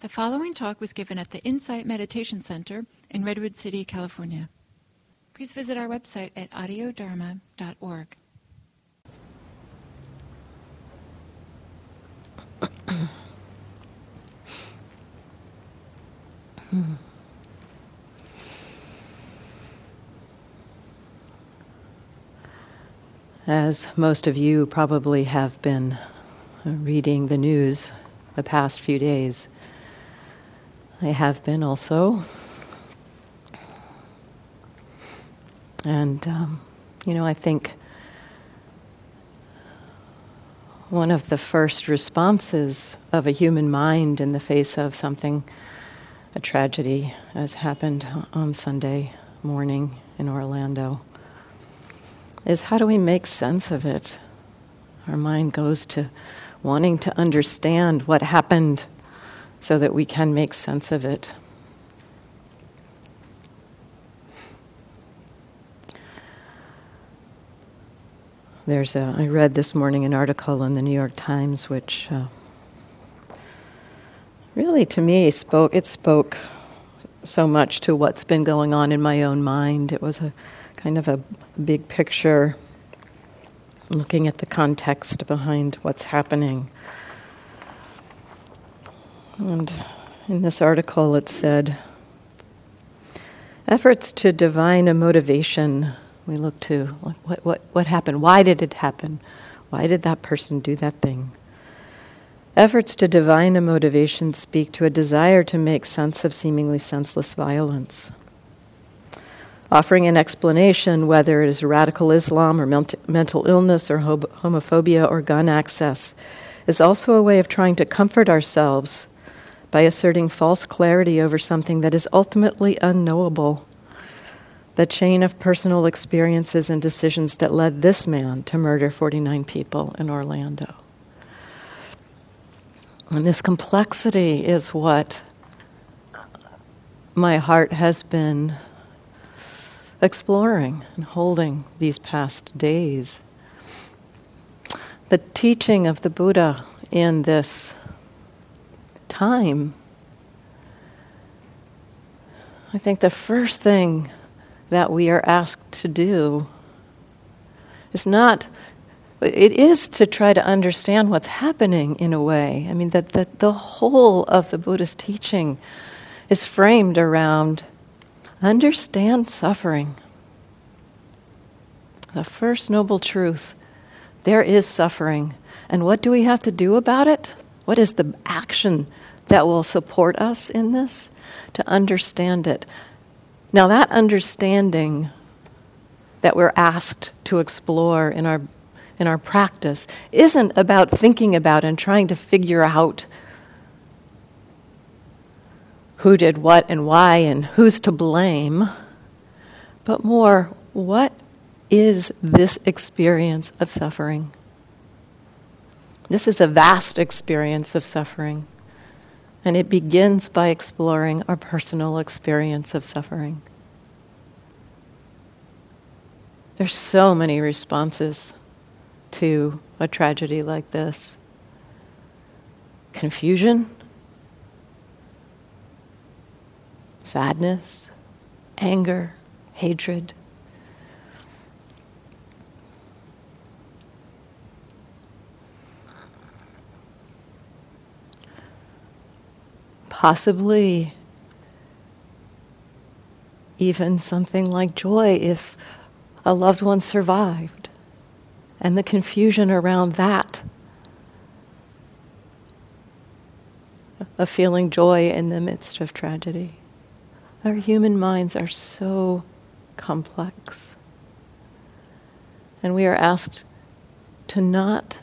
The following talk was given at the Insight Meditation Center in Redwood City, California. Please visit our website at audiodharma.org. As most of you probably have been reading the news the past few days, I have been also. And, um, you know, I think one of the first responses of a human mind in the face of something, a tragedy, as happened on Sunday morning in Orlando, is how do we make sense of it? Our mind goes to wanting to understand what happened so that we can make sense of it. There's a, I read this morning an article in the New York Times which uh, really to me spoke, it spoke so much to what's been going on in my own mind. It was a kind of a big picture looking at the context behind what's happening. And in this article, it said efforts to divine a motivation. We look to what, what, what happened? Why did it happen? Why did that person do that thing? Efforts to divine a motivation speak to a desire to make sense of seemingly senseless violence. Offering an explanation, whether it is radical Islam or mental illness or homophobia or gun access, is also a way of trying to comfort ourselves by asserting false clarity over something that is ultimately unknowable. The chain of personal experiences and decisions that led this man to murder 49 people in Orlando. And this complexity is what my heart has been exploring and holding these past days. The teaching of the Buddha in this time, I think the first thing that we are asked to do is not, it is to try to understand what's happening in a way. I mean, that the, the whole of the Buddhist teaching is framed around understand suffering. The first noble truth there is suffering. And what do we have to do about it? What is the action that will support us in this? To understand it. Now, that understanding that we're asked to explore in our, in our practice isn't about thinking about and trying to figure out who did what and why and who's to blame, but more, what is this experience of suffering? This is a vast experience of suffering. And it begins by exploring our personal experience of suffering. There's so many responses to a tragedy like this confusion, sadness, anger, hatred. Possibly even something like joy if a loved one survived, and the confusion around that. Of feeling joy in the midst of tragedy. Our human minds are so complex. And we are asked to not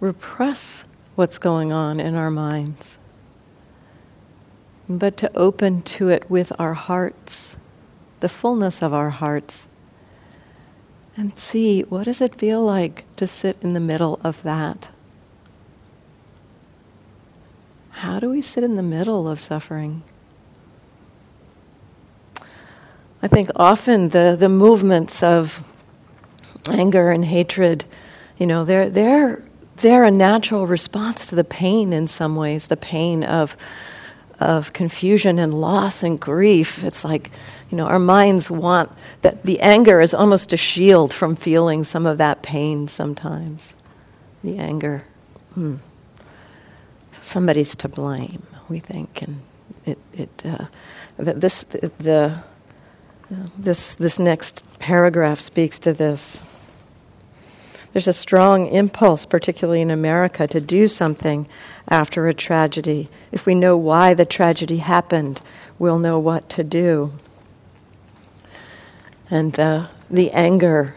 repress what's going on in our minds, but to open to it with our hearts, the fullness of our hearts, and see what does it feel like to sit in the middle of that? How do we sit in the middle of suffering? I think often the, the movements of anger and hatred, you know, they're, they're, they're a natural response to the pain in some ways, the pain of of confusion and loss and grief. It's like, you know, our minds want that the anger is almost a shield from feeling some of that pain sometimes. The anger. Hmm. Somebody's to blame, we think, and it, it uh, this the, the this this next paragraph speaks to this. There's a strong impulse, particularly in America, to do something after a tragedy. If we know why the tragedy happened, we'll know what to do. And the, the anger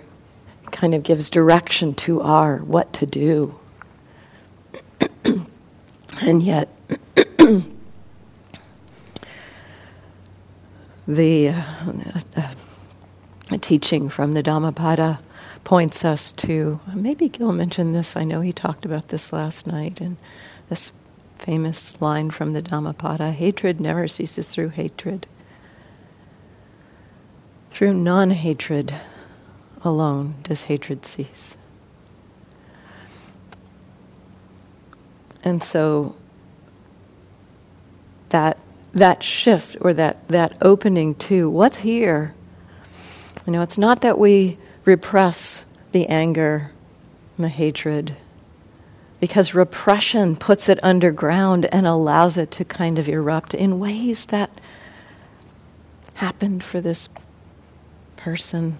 kind of gives direction to our what to do. and yet, the uh, uh, teaching from the Dhammapada points us to maybe Gil mentioned this. I know he talked about this last night, and this famous line from the Dhammapada hatred never ceases through hatred. Through non hatred alone does hatred cease. And so that that shift or that, that opening to what's here. You know, it's not that we repress the anger and the hatred because repression puts it underground and allows it to kind of erupt in ways that happened for this person,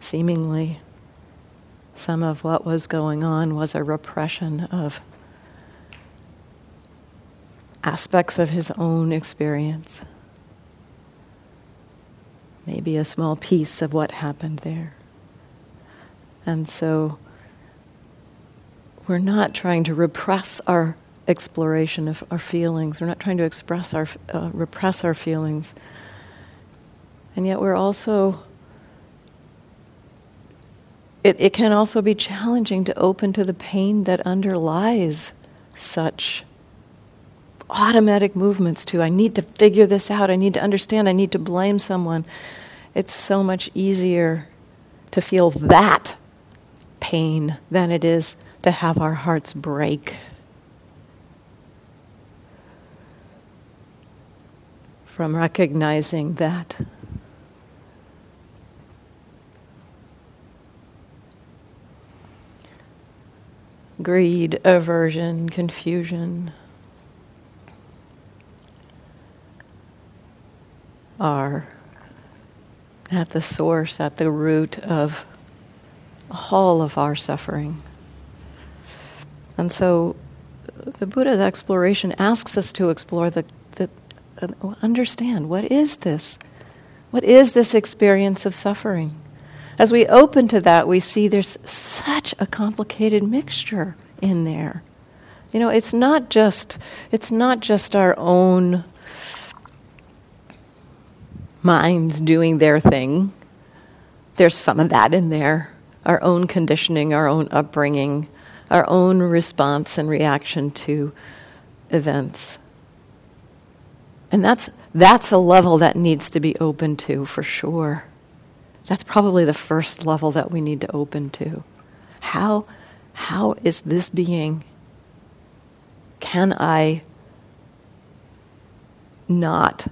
seemingly. Some of what was going on was a repression of aspects of his own experience. Maybe a small piece of what happened there. And so we're not trying to repress our exploration of our feelings. We're not trying to express our, uh, repress our feelings. And yet we're also, it, it can also be challenging to open to the pain that underlies such automatic movements to, I need to figure this out, I need to understand, I need to blame someone. It's so much easier to feel that pain than it is to have our hearts break. From recognizing that. Greed, aversion, confusion are at the source, at the root of all of our suffering. And so the Buddha's exploration asks us to explore the, the uh, understand what is this? What is this experience of suffering? As we open to that, we see there's such a complicated mixture in there. You know, it's not just it's not just our own minds doing their thing. There's some of that in there our own conditioning, our own upbringing, our own response and reaction to events. And that's, that's a level that needs to be open to for sure. That's probably the first level that we need to open to. How, how is this being? Can I not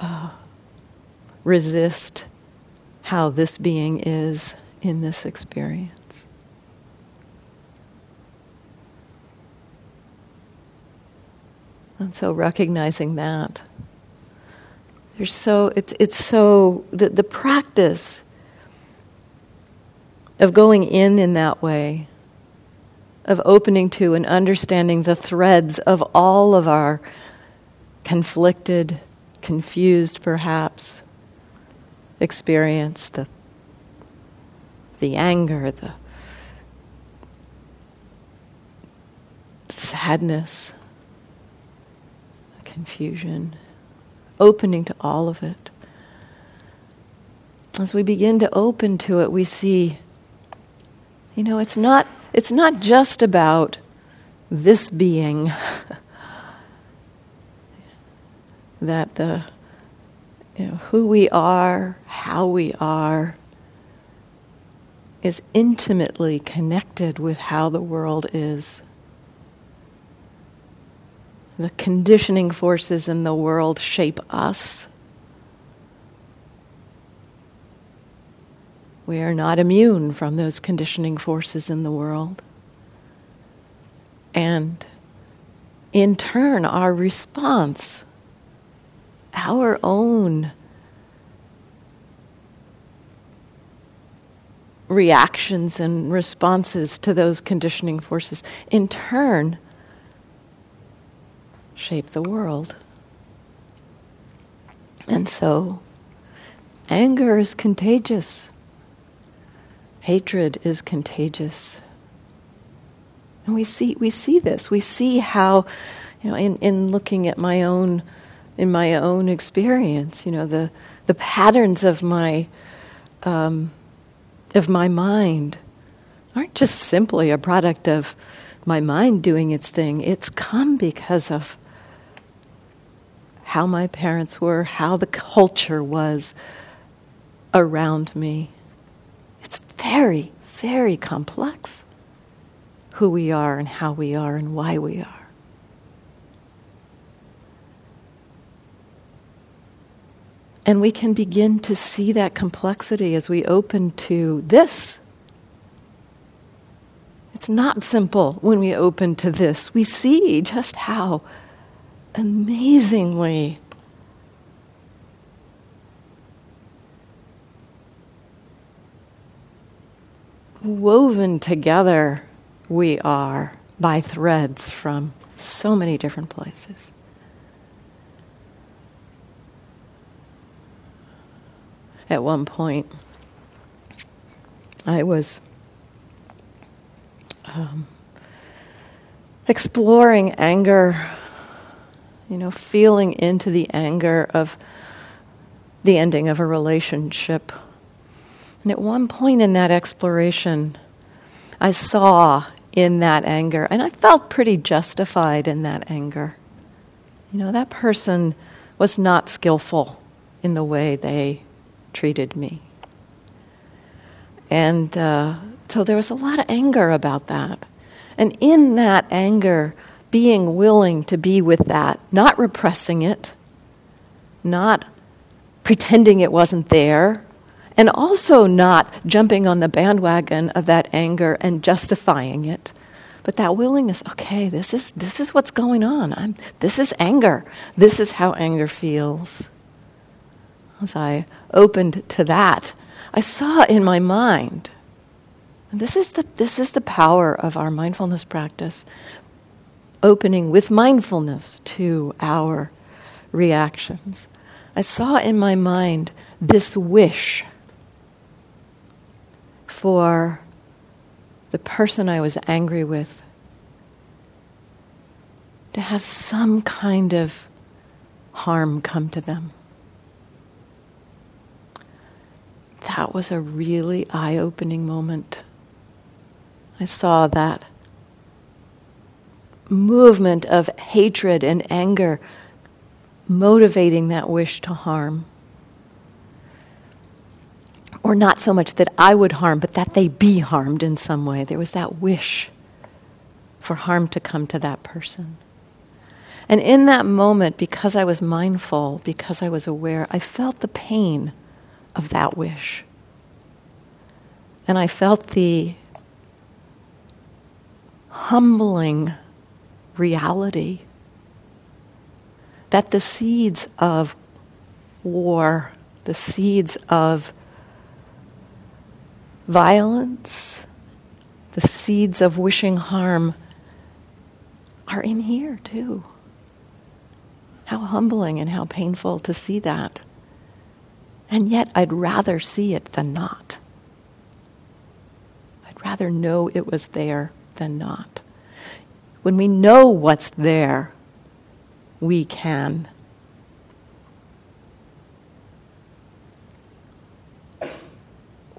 uh, resist how this being is in this experience. And so recognizing that. There's so it's it's so the, the practice of going in in that way, of opening to and understanding the threads of all of our conflicted, confused perhaps, experience, the, the anger, the sadness, confusion, opening to all of it. As we begin to open to it, we see, you know, it's not, it's not just about this being that the you know, who we are, how we are, is intimately connected with how the world is. The conditioning forces in the world shape us. We are not immune from those conditioning forces in the world. And in turn, our response, our own reactions and responses to those conditioning forces, in turn, shape the world. And so, anger is contagious, hatred is contagious. And we see, we see this. We see how, you know, in, in looking at my own, in my own experience, you know, the, the patterns of my, um, of my mind aren't just simply a product of my mind doing its thing. It's come because of how my parents were, how the culture was around me. It's very, very complex who we are and how we are and why we are. And we can begin to see that complexity as we open to this. It's not simple when we open to this. We see just how amazingly woven together we are by threads from so many different places. At one point, I was um, exploring anger you know, feeling into the anger of the ending of a relationship. And at one point in that exploration, I saw in that anger, and I felt pretty justified in that anger. You know, that person was not skillful in the way they treated me. And uh, so there was a lot of anger about that. And in that anger, being willing to be with that, not repressing it, not pretending it wasn't there, and also not jumping on the bandwagon of that anger and justifying it. But that willingness, okay, this is, this is what's going on. I'm, this is anger. This is how anger feels. As I opened to that, I saw in my mind, and this is the, this is the power of our mindfulness practice opening with mindfulness to our reactions. I saw in my mind this wish for the person I was angry with to have some kind of harm come to them. That was a really eye opening moment. I saw that movement of hatred and anger motivating that wish to harm. Or not so much that I would harm, but that they be harmed in some way. There was that wish for harm to come to that person. And in that moment, because I was mindful, because I was aware, I felt the pain of that wish. And I felt the humbling reality. That the seeds of war, the seeds of violence, the seeds of wishing harm are in here too. How humbling and how painful to see that. And yet, I'd rather see it than not. I'd rather know it was there than not. When we know what's there, we can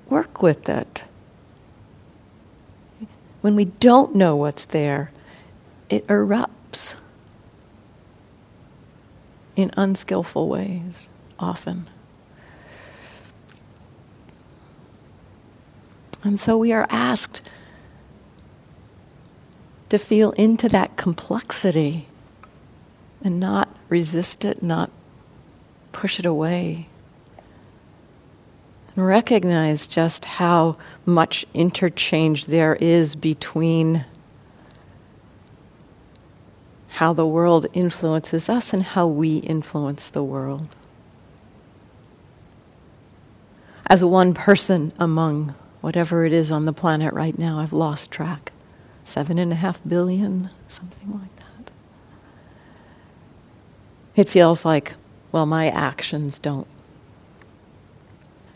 work with it. When we don't know what's there, it erupts in unskillful ways, often. And so we are asked to feel into that complexity and not resist it, not push it away. And recognize just how much interchange there is between how the world influences us and how we influence the world. As one person among whatever it is on the planet right now, I've lost track. Seven and a half billion, something like that. It feels like, well, my actions don't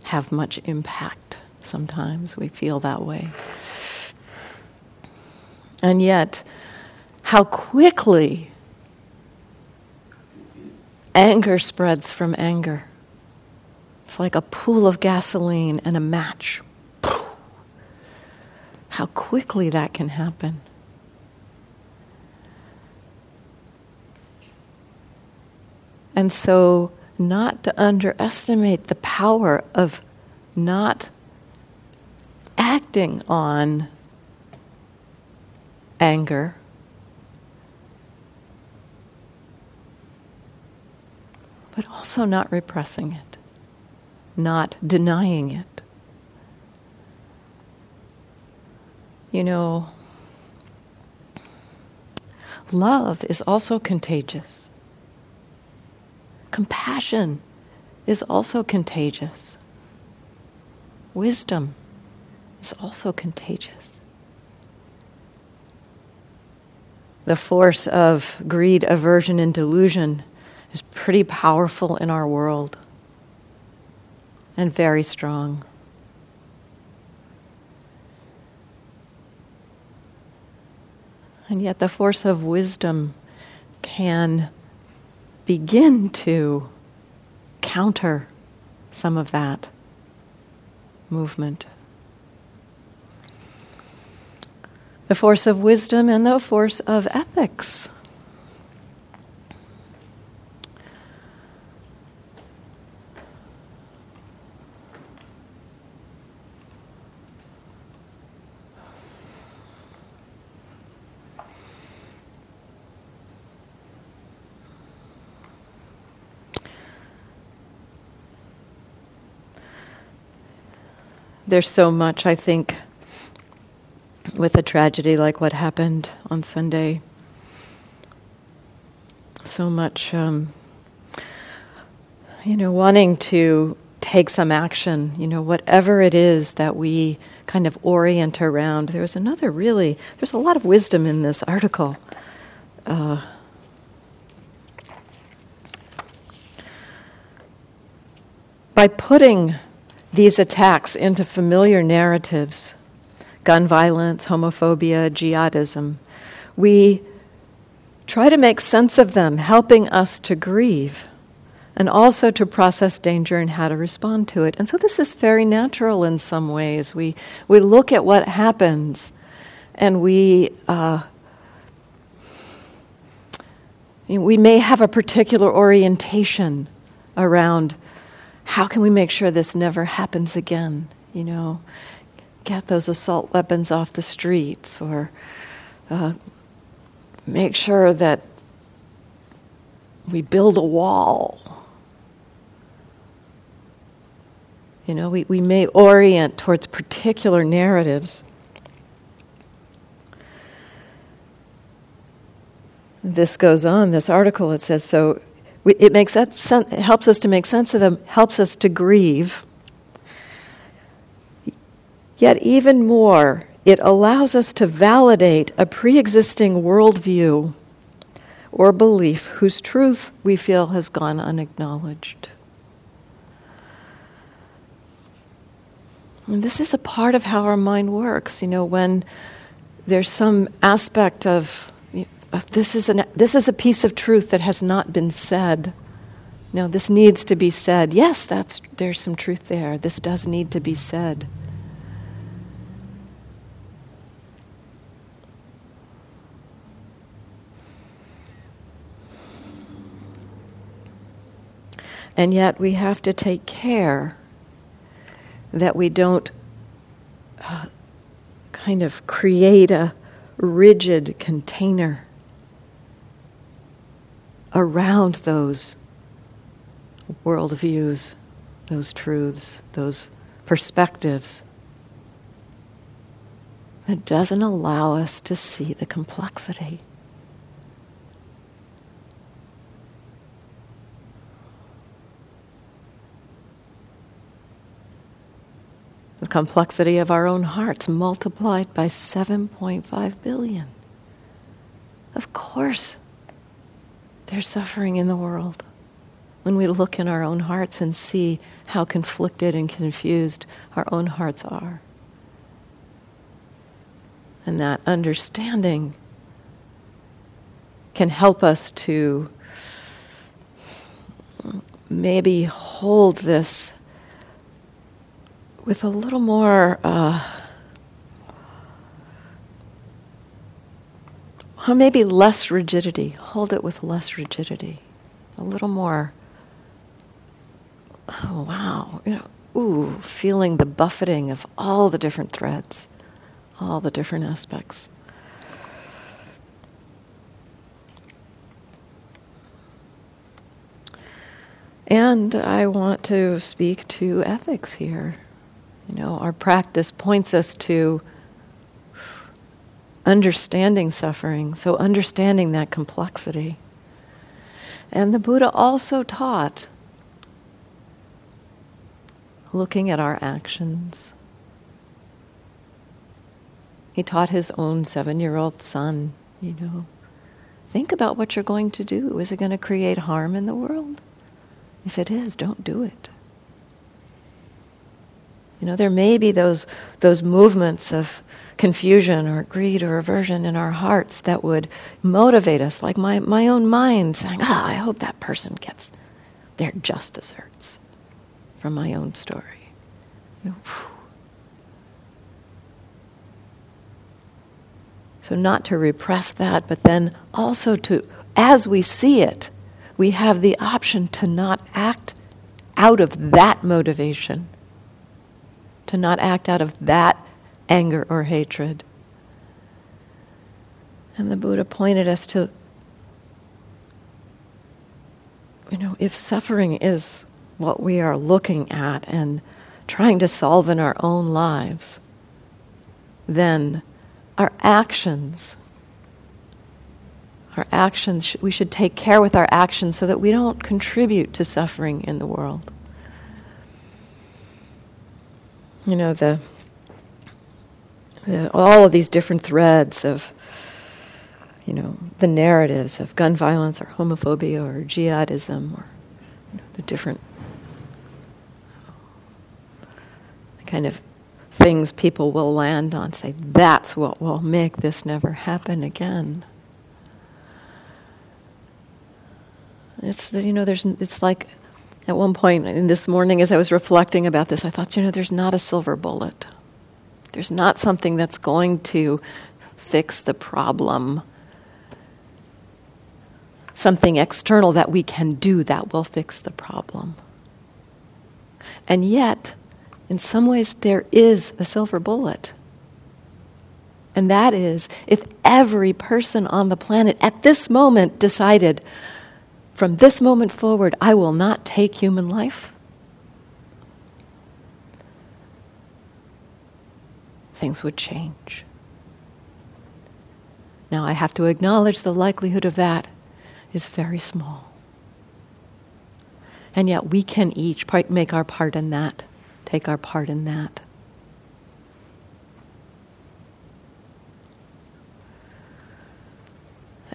have much impact. Sometimes we feel that way. And yet, how quickly anger spreads from anger. It's like a pool of gasoline and a match. How quickly that can happen. And so, not to underestimate the power of not acting on anger but also not repressing it, not denying it. You know, love is also contagious. Compassion is also contagious. Wisdom is also contagious. The force of greed, aversion, and delusion is pretty powerful in our world and very strong. And yet, the force of wisdom can begin to counter some of that movement. The force of wisdom and the force of ethics. There's so much, I think, with a tragedy like what happened on Sunday. So much, um, you know, wanting to take some action, you know, whatever it is that we kind of orient around. There's another really, there's a lot of wisdom in this article. Uh, by putting these attacks into familiar narratives gun violence, homophobia, jihadism. We try to make sense of them, helping us to grieve and also to process danger and how to respond to it. And so this is very natural in some ways. We, we look at what happens and we, uh, we may have a particular orientation around how can we make sure this never happens again? You know, get those assault weapons off the streets or uh, make sure that we build a wall. You know, we, we may orient towards particular narratives. This goes on, this article, it says so it makes that sen- it helps us to make sense of them, helps us to grieve. Yet, even more, it allows us to validate a pre existing worldview or belief whose truth we feel has gone unacknowledged. And this is a part of how our mind works. You know, when there's some aspect of this is, an, this is a piece of truth that has not been said. No, this needs to be said. Yes, that's, there's some truth there. This does need to be said. And yet we have to take care that we don't uh, kind of create a rigid container around those worldviews, those truths, those perspectives that doesn't allow us to see the complexity. The complexity of our own hearts multiplied by 7.5 billion. Of course, there's suffering in the world. When we look in our own hearts and see how conflicted and confused our own hearts are. And that understanding can help us to maybe hold this with a little more, uh, or maybe less rigidity. Hold it with less rigidity, a little more. Oh wow, you know, ooh, feeling the buffeting of all the different threads, all the different aspects. And I want to speak to ethics here. You know, our practice points us to understanding suffering, so understanding that complexity. And the Buddha also taught looking at our actions. He taught his own seven year old son, you know, think about what you're going to do. Is it going to create harm in the world? If it is, don't do it. You know, there may be those, those movements of confusion or greed or aversion in our hearts that would motivate us, like my, my own mind saying, ah, I hope that person gets their just deserts from my own story. You know, so, not to repress that, but then also to, as we see it, we have the option to not act out of that motivation to not act out of that anger or hatred. And the Buddha pointed us to, you know, if suffering is what we are looking at and trying to solve in our own lives, then our actions, our actions, we should take care with our actions so that we don't contribute to suffering in the world you know, the, the, all of these different threads of, you know, the narratives of gun violence or homophobia or jihadism or you know, the different kind of things people will land on, say, that's what will make this never happen again. It's you know, there's, it's like at one point in this morning, as I was reflecting about this, I thought, you know, there's not a silver bullet. There's not something that's going to fix the problem. Something external that we can do that will fix the problem. And yet, in some ways, there is a silver bullet. And that is if every person on the planet at this moment decided, from this moment forward, I will not take human life. Things would change. Now, I have to acknowledge the likelihood of that is very small. And yet, we can each make our part in that, take our part in that.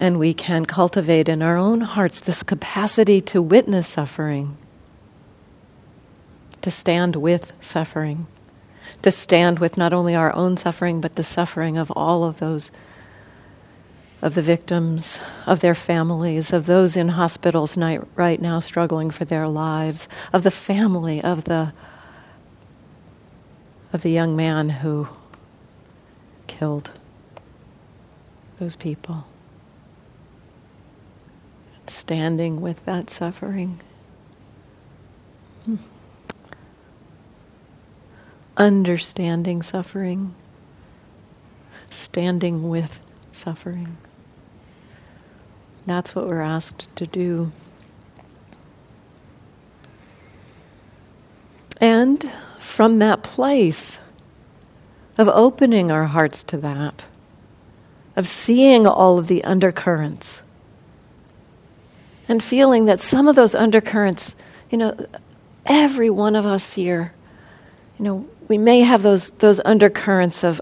And we can cultivate in our own hearts this capacity to witness suffering, to stand with suffering, to stand with not only our own suffering, but the suffering of all of those, of the victims, of their families, of those in hospitals right now struggling for their lives, of the family of the, of the young man who killed those people standing with that suffering. Hmm. understanding suffering, standing with suffering. That's what we're asked to do. And from that place of opening our hearts to that, of seeing all of the undercurrents, and feeling that some of those undercurrents, you know, every one of us here, you know, we may have those, those undercurrents of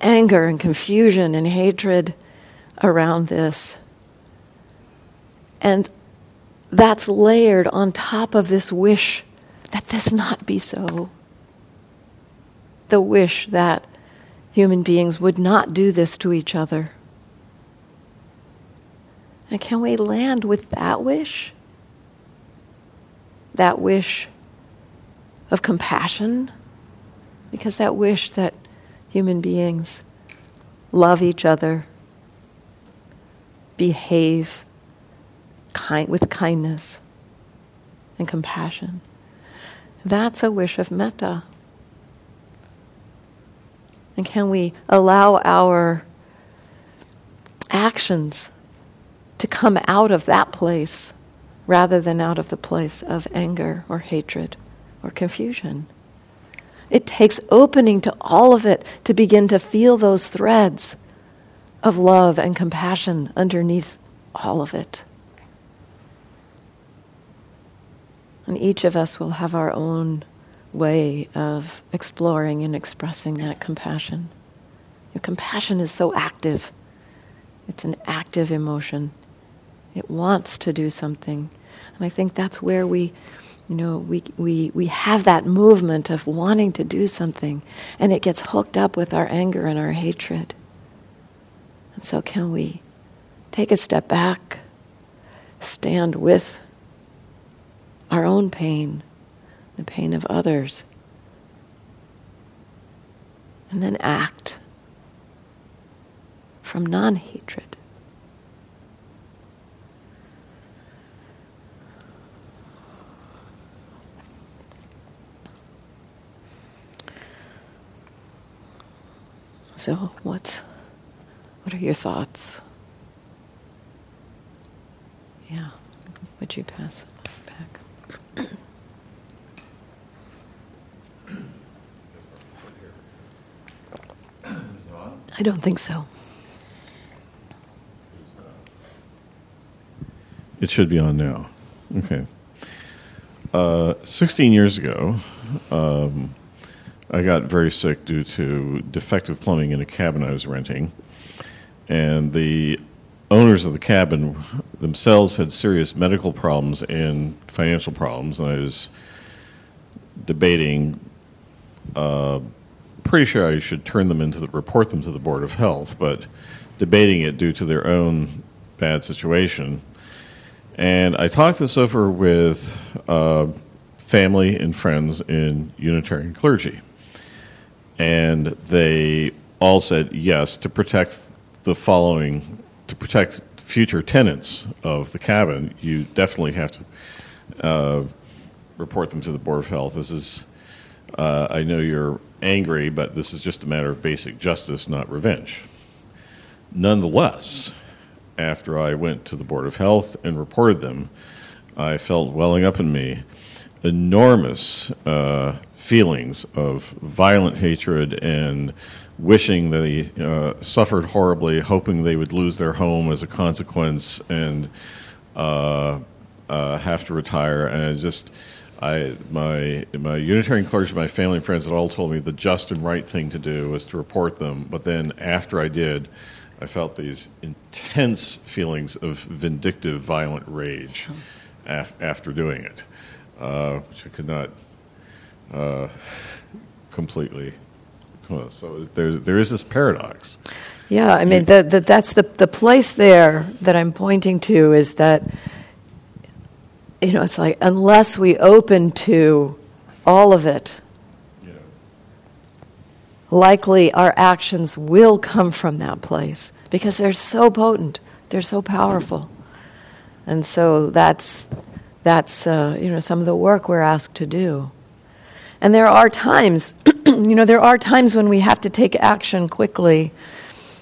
anger and confusion and hatred around this. And that's layered on top of this wish that this not be so. The wish that human beings would not do this to each other. And can we land with that wish? That wish of compassion? Because that wish that human beings love each other, behave kind, with kindness and compassion. That's a wish of metta. And can we allow our actions to come out of that place rather than out of the place of anger or hatred or confusion? It takes opening to all of it to begin to feel those threads of love and compassion underneath all of it. And each of us will have our own way of exploring and expressing that compassion. Your compassion is so active. It's an active emotion. It wants to do something. And I think that's where we, you know, we, we, we have that movement of wanting to do something, and it gets hooked up with our anger and our hatred. And so, can we take a step back, stand with our own pain, the pain of others, and then act from non hatred. So, what's what are your thoughts? Yeah, would you pass? It back? I don't think so. It should be on now. Okay. Uh, 16 years ago, um, I got very sick due to defective plumbing in a cabin I was renting. And the owners of the cabin themselves had serious medical problems and financial problems. And I was debating uh, pretty sure I should turn them into the, report them to the Board of Health, but debating it due to their own bad situation. And I talked this over with uh, family and friends in Unitarian clergy. And they all said yes to protect the following, to protect future tenants of the cabin, you definitely have to uh, report them to the Board of Health. This is, uh, I know you're angry, but this is just a matter of basic justice, not revenge. Nonetheless, after I went to the Board of Health and reported them, I felt welling up in me enormous uh, feelings of violent hatred and wishing they uh, suffered horribly, hoping they would lose their home as a consequence and uh, uh have to retire. And just I, my, my Unitarian clergy, my family and friends had all told me the just and right thing to do was to report them. But then after I did, I felt these intense feelings of vindictive, violent rage af- after doing it, uh, which I could not uh, completely. So there's, there is this paradox. Yeah, I mean, the, the, that's the, the place there that I'm pointing to is that you know, it's like unless we open to all of it, yeah. likely our actions will come from that place because they're so potent, they're so powerful, and so that's that's uh, you know some of the work we're asked to do. And there are times you know, there are times when we have to take action quickly.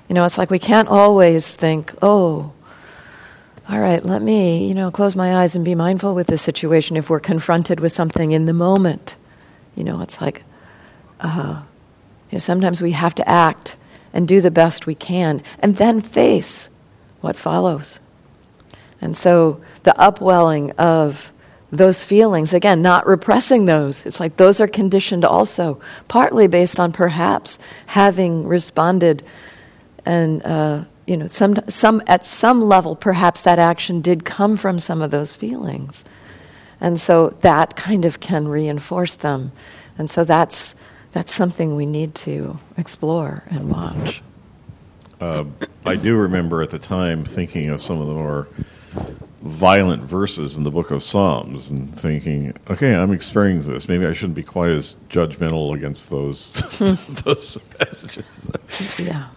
You know, it's like we can't always think, oh, all right, let me, you know, close my eyes and be mindful with this situation if we're confronted with something in the moment. You know, it's like, uh, you know, sometimes we have to act and do the best we can and then face what follows. And so the upwelling of those feelings, again, not repressing those, it's like those are conditioned also, partly based on perhaps having responded and uh, you know, some, some, at some level, perhaps that action did come from some of those feelings. And so that kind of can reinforce them. And so that's, that's something we need to explore and watch. Uh, I do remember at the time thinking of some of the more violent verses in the book of Psalms and thinking, okay, I'm experiencing this. Maybe I shouldn't be quite as judgmental against those hmm. those passages. Yeah.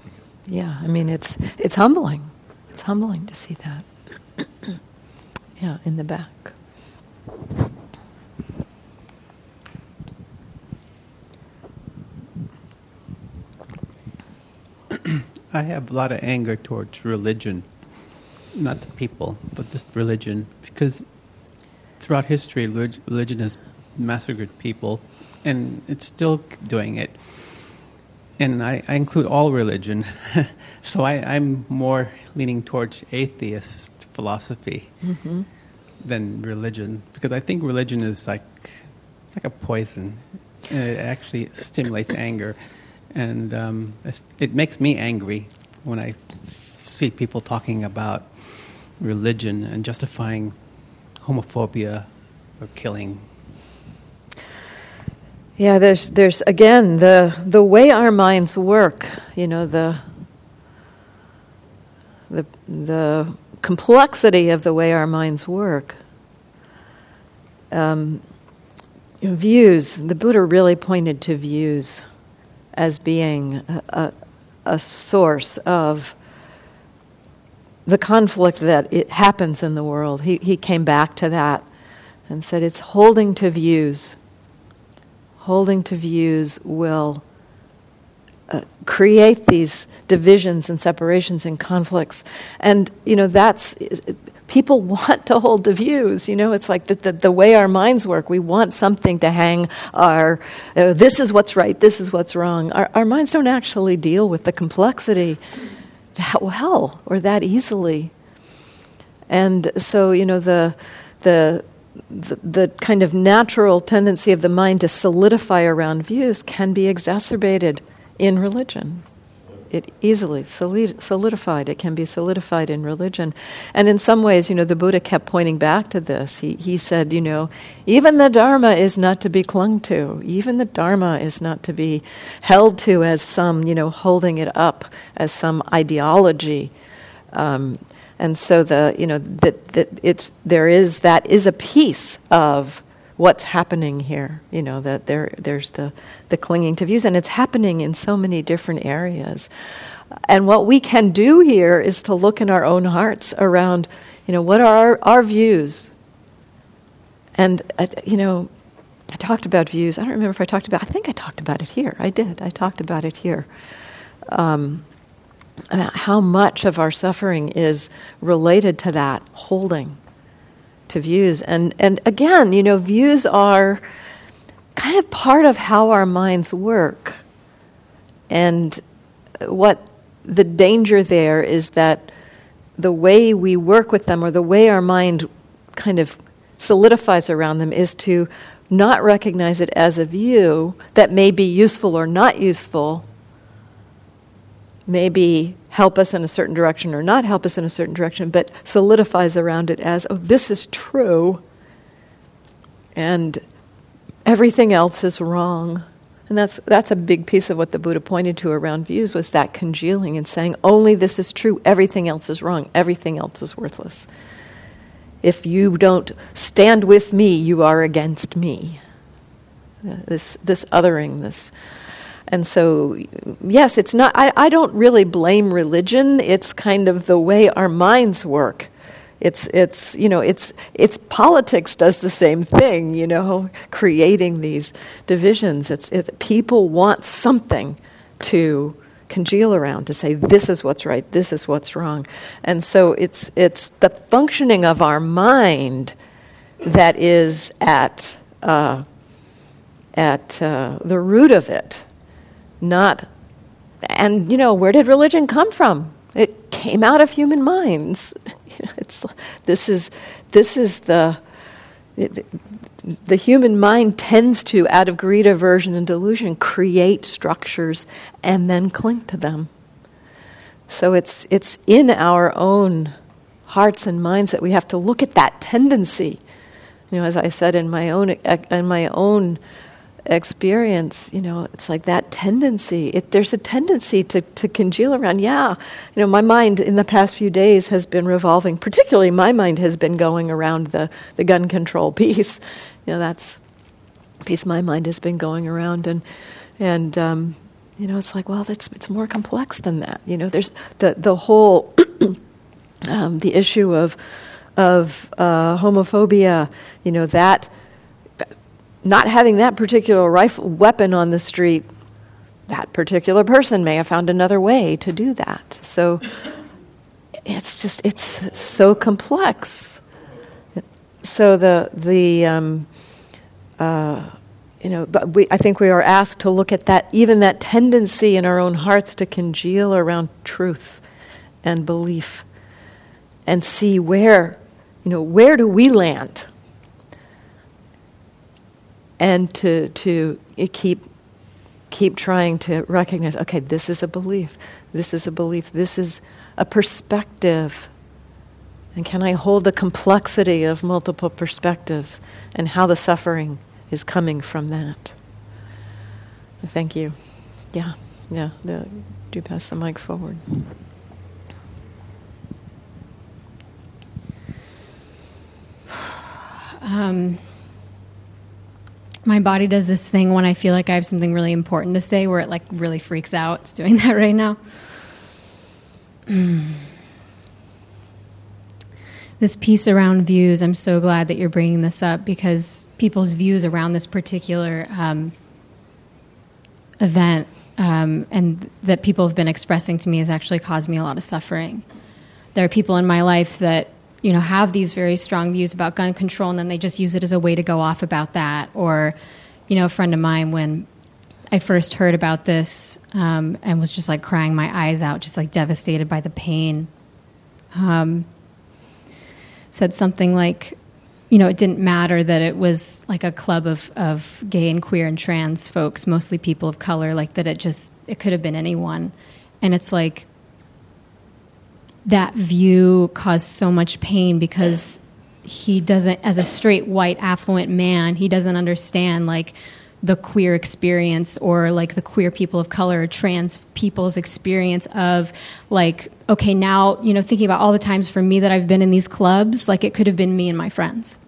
Yeah, I mean, it's, it's humbling. It's humbling to see that. yeah, in the back. I have a lot of anger towards religion, not the people, but just religion, because throughout history, religion has massacred people, and it's still doing it and I, I, include all religion. so I, am more leaning towards atheist philosophy mm-hmm. than religion because I think religion is like it's like a poison. It actually stimulates anger, and um, it makes me angry when I see people talking about religion and justifying homophobia or killing yeah, there's, there's again the, the way our minds work, you know, the, the, the complexity of the way our minds work. Um, views, the Buddha really pointed to views as being a, a, a source of the conflict that it happens in the world. He, he came back to that and said it's holding to views holding to views will uh, create these divisions and separations and conflicts. And, you know, that's, people want to hold the views. You know, it's like the, the, the way our minds work. We want something to hang our, uh, this is what's right, this is what's wrong. Our, our minds don't actually deal with the complexity that well or that easily. And so, you know, the, the, the, the, kind of natural tendency of the mind to solidify around views can be exacerbated in religion. It easily solidified. It can be solidified in religion. And in some ways, you know, the Buddha kept pointing back to this. He, he said, you know, even the Dharma is not to be clung to. Even the Dharma is not to be held to as some, you know, holding it up as some ideology. Um, and so the you know that, it's there is that is a piece of what's happening here you know that there there's the the clinging to views. And it's happening in so many different areas. And what we can do here is to look in our own hearts around you know what are our, our views? And uh, you know i talked about views. I don't remember if i talked about i think i talked about it here. I did. I talked about it here. Um, how much of our suffering is related to that holding to views. And, and again, you know, views are kind of part of how our minds work. And what the danger there is that the way we work with them or the way our mind kind of solidifies around them is to not recognize it as a view that may be useful or not useful maybe help us in a certain direction or not help us in a certain direction, but solidifies around it as, oh, this is true, and everything else is wrong. And that's, that's a big piece of what the Buddha pointed to around views was that congealing and saying, only this is true, everything else is wrong, everything else is worthless. If you don't stand with me, you are against me. This, this othering, this and so, yes, it's not, I, I don't really blame religion. It's kind of the way our minds work. it's it's you know it's it's politics does the same thing you know creating these divisions it's it, people want something to congeal around to say this is what's right this is what's wrong and so it's it's the functioning of our mind that is at uh, at uh, the root of it not and you know where did religion come from it came out of human minds it's, this is, this is the, it, the human mind tends to, out of greed, aversion, and delusion, create structures and then cling to them. So it's, it's in our own hearts and minds that we have to look at that tendency. You know, as I said in my own, in my own experience, you know, it's like that tendency. It, there's a tendency to, to congeal around, yeah. You know, my mind in the past few days has been revolving, particularly my mind has been going around the, the gun control piece. You know, that's piece my mind has been going around. And, and um, you know, it's like, well, it's, it's more complex than that. You know, there's the, the whole, um, the issue of, of uh, homophobia, you know, that not having that particular rifle weapon on the street, that particular person may have found another way to do that. So it's just it's so complex. So the the um, uh, you know we, I think we are asked to look at that even that tendency in our own hearts to congeal around truth and belief and see where you know where do we land and to to keep keep trying to recognize okay this is a belief. This is a belief. This is a perspective. And can i hold the complexity of multiple perspectives and how the suffering is coming from that? Thank you. Yeah yeah the, do pass the mic forward. Um, my body does this thing when I feel like I have something really important to say where it like really freaks out. It's doing that right now. This piece around views, I'm so glad that you're bringing this up because people's views around this particular um, event um, and that people have been expressing to me has actually caused me a lot of suffering. There are people in my life that you know have these very strong views about gun control and then they just use it as a way to go off about that. Or you know a friend of mine when i first heard about this um, and was just like crying my eyes out just like devastated by the pain um, said something like you know it didn't matter that it was like a club of, of gay and queer and trans folks mostly people of color like that it just it could have been anyone. And it's like that view caused so much pain because he doesn't as a straight white affluent man he doesn't understand like the queer experience or like the queer people of color or trans people's experience of like okay now you know thinking about all the times for me that i've been in these clubs like it could have been me and my friends.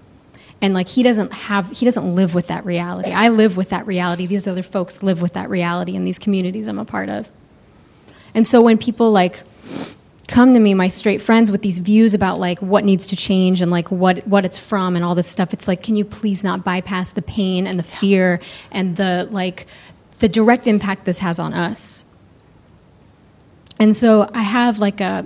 And like he doesn't have he doesn't live with that reality. I live with that reality. These other folks live with that reality in these communities i'm a part of. And so when people like come to me my straight friends with these views about like what needs to change and like what what it's from and all this stuff. It's like can you please not bypass the pain and the fear and the like the direct impact this has on us? And so i have like a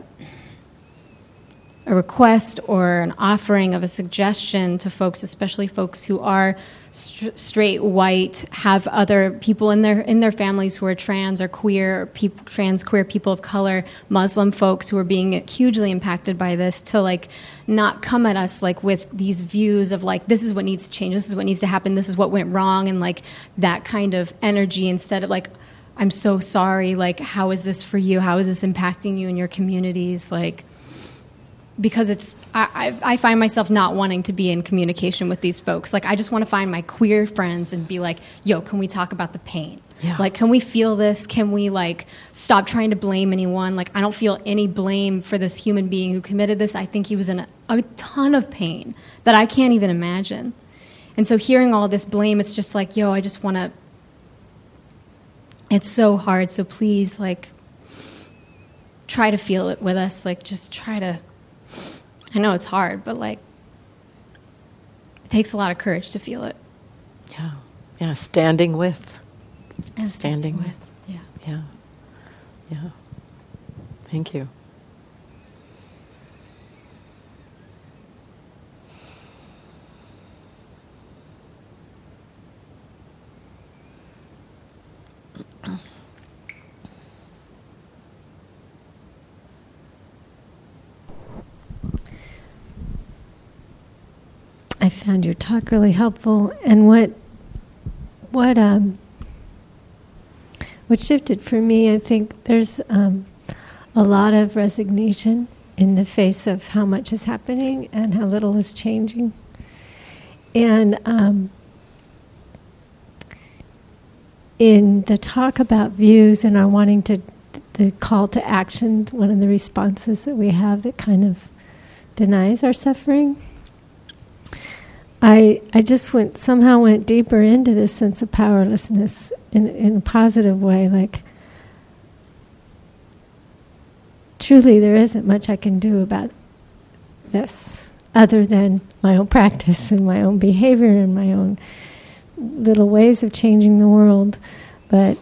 a request or an offering of a suggestion to folks especially folks who are st- straight white have other people in their in their families who are trans or queer trans queer people of color muslim folks who are being hugely impacted by this to like not come at us like with these views of like this is what needs to change this is what needs to happen this is what went wrong and like that kind of energy instead of like i'm so sorry like how is this for you? How is this impacting you and your communities? Like because it's I, I, find myself not wanting to be in communication with these folks. Like i just want to find my queer friends and be like yo can we talk about the pain? Yeah. like can we feel this? Can we like stop trying to blame anyone? Like i don't feel any blame for this human being who committed this. I think he was in a, a ton of pain that i can't even imagine. And so hearing all this blame it's just like yo i just want to it's so hard. So please like try to feel it with us. Like just try to I know it's hard, but like, it takes a lot of courage to feel it. Yeah. Yeah. Standing with. And Standing with. with. Yeah. Yeah. Yeah. Thank you. I found your talk really helpful, and what what um, what shifted for me. I think there's um, a lot of resignation in the face of how much is happening and how little is changing, and um, in the talk about views and our wanting to the call to action, one of the responses that we have that kind of denies our suffering I I just went somehow went deeper into this sense of powerlessness in in a positive way, like truly there isn't much I can do about this other than my own practice and my own behavior and my own little ways of changing the world. But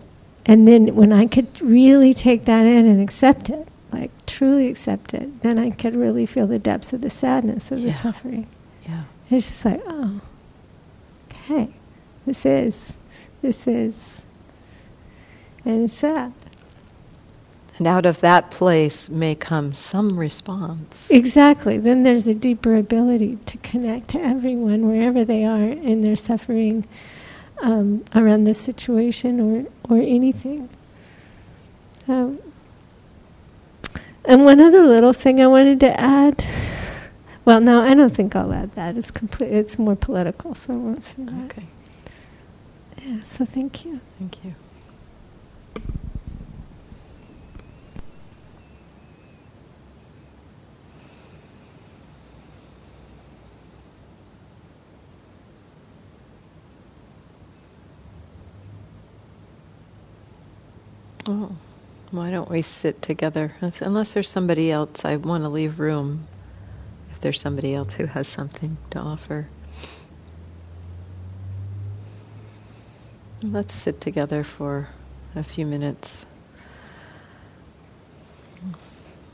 and then when I could really take that in and accept it, like truly accept it, then I could really feel the depths of the sadness of the Yeah. suffering. It's just like, oh, okay, this is, this is, and it's sad. And out of that place may come some response. Exactly. Then there's a deeper ability to connect to everyone wherever they are in their suffering um, around this situation or, or anything. Um, and one other little thing I wanted to add. Well, no, I don't think I'll add that. It's complete. It's more political, so I won't say that. Okay. Yeah. So thank you. Thank you. Oh, why don't we sit together? If- Unless there's somebody else, I want to leave room there's somebody else who has something to offer. Let's sit together for a few minutes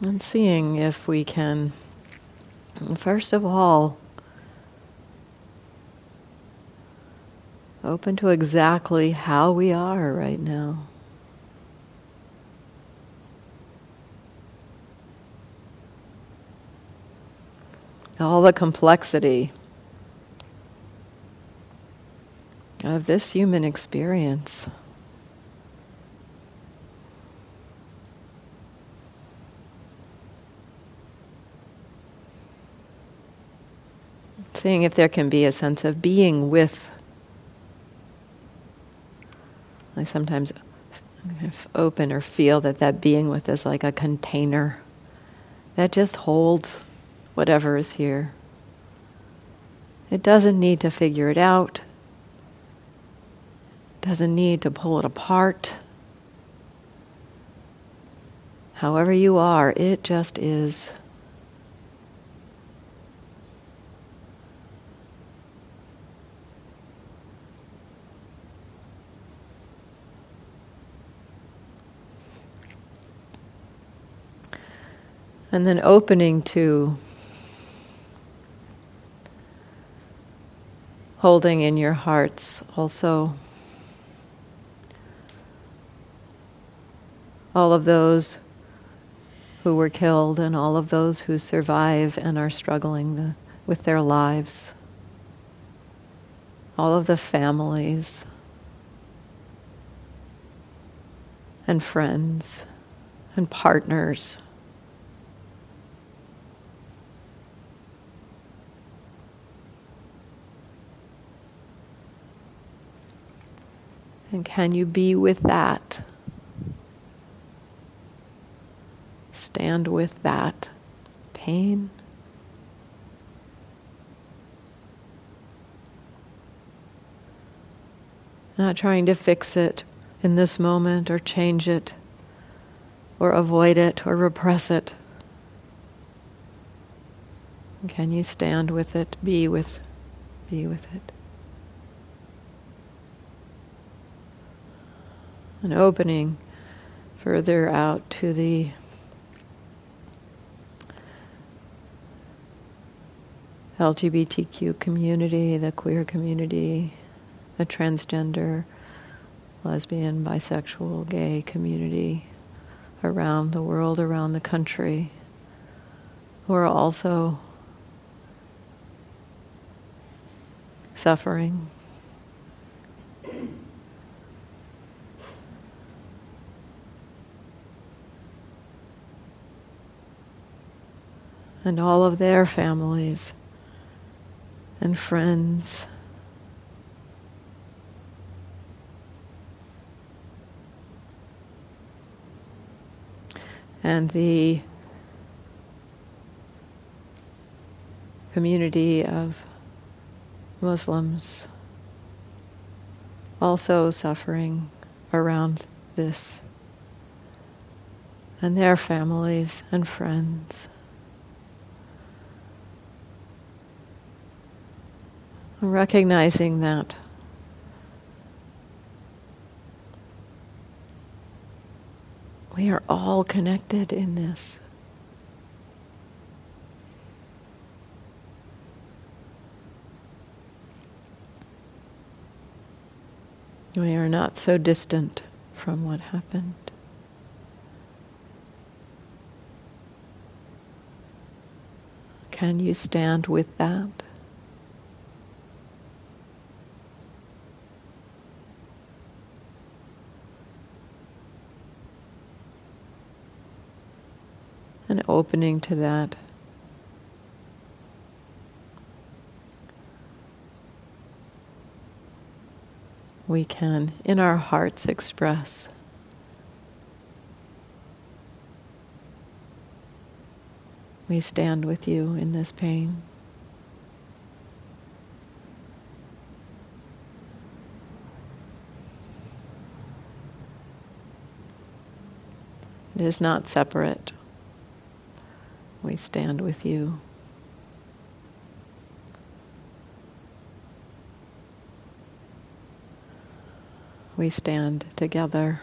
and seeing if we can, first of all, open to exactly how we are right now. All the complexity of this human experience. Seeing if there can be a sense of being with. I sometimes open or feel that that being with is like a container that just holds whatever is here. It doesn't need to figure it out doesn't need to pull it apart. However, you are, it just is. And then opening to holding in your hearts also all of those who were killed and all of those who survive and are struggling the, with their lives, all of the families and friends and partners. And can you be with that? Stand with that pain. Not trying to fix it in this moment or change it or avoid it or repress it. Can you stand with it, be with, be with it? An opening further out to the LGBTQ community, the queer community, the transgender, lesbian, bisexual, gay community around the world, around the country, who are also suffering. And all of their families and friends. And the community of Muslims also suffering around this, and their families and friends. Recognizing that we are all connected in this. We are not so distant from what happened. Can you stand with that? An opening to that. We can, in our hearts, express. We stand with you in this pain. It is not separate. We stand with you. We stand together.